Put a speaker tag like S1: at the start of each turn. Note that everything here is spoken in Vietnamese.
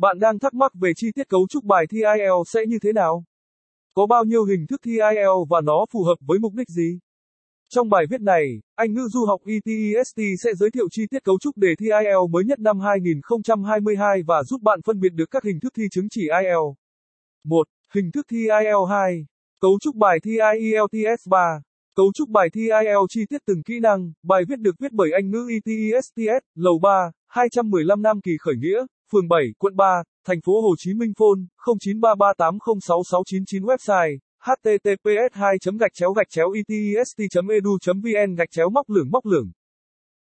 S1: Bạn đang thắc mắc về chi tiết cấu trúc bài thi IELTS sẽ như thế nào? Có bao nhiêu hình thức thi IELTS và nó phù hợp với mục đích gì? Trong bài viết này, Anh ngữ du học ETEST sẽ giới thiệu chi tiết cấu trúc đề thi IELTS mới nhất năm 2022 và giúp bạn phân biệt được các hình thức thi chứng chỉ IELTS. 1. Hình thức thi IELTS 2. Cấu trúc bài thi IELTS 3. Cấu trúc bài thi IELTS chi tiết từng kỹ năng, bài viết được viết bởi Anh ngữ ETESTS, Lầu 3, 215 Nam Kỳ Khởi Nghĩa, phường 7, quận 3, thành phố Hồ Chí Minh phone 0933806699 website https 2 gạch chéo gạch chéo etest edu vn gạch chéo móc lửng móc lửng.